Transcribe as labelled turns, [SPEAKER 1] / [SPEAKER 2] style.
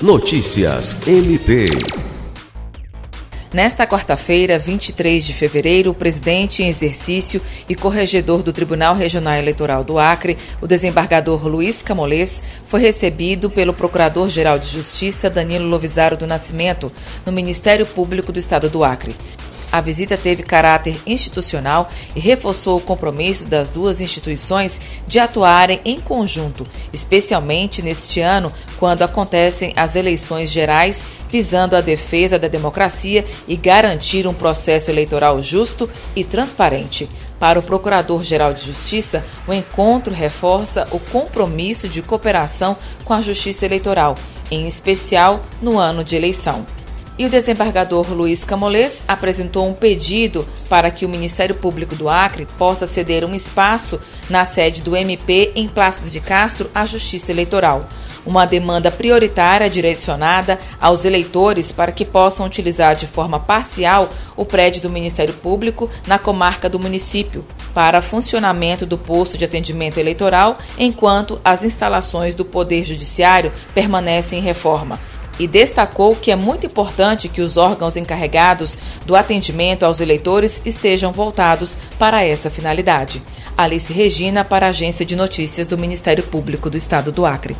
[SPEAKER 1] Notícias MP.
[SPEAKER 2] Nesta quarta-feira, 23 de fevereiro, o presidente em exercício e corregedor do Tribunal Regional Eleitoral do Acre, o desembargador Luiz Camolês, foi recebido pelo Procurador-Geral de Justiça Danilo Lovisaro do Nascimento, no Ministério Público do Estado do Acre. A visita teve caráter institucional e reforçou o compromisso das duas instituições de atuarem em conjunto, especialmente neste ano, quando acontecem as eleições gerais, visando a defesa da democracia e garantir um processo eleitoral justo e transparente. Para o Procurador-Geral de Justiça, o encontro reforça o compromisso de cooperação com a Justiça Eleitoral, em especial no ano de eleição. E o desembargador Luiz Camolês apresentou um pedido para que o Ministério Público do Acre possa ceder um espaço na sede do MP em Plácido de Castro à Justiça Eleitoral. Uma demanda prioritária direcionada aos eleitores para que possam utilizar de forma parcial o prédio do Ministério Público na comarca do município para funcionamento do posto de atendimento eleitoral, enquanto as instalações do Poder Judiciário permanecem em reforma e destacou que é muito importante que os órgãos encarregados do atendimento aos eleitores estejam voltados para essa finalidade. Alice Regina, para a Agência de Notícias do Ministério Público do Estado do Acre.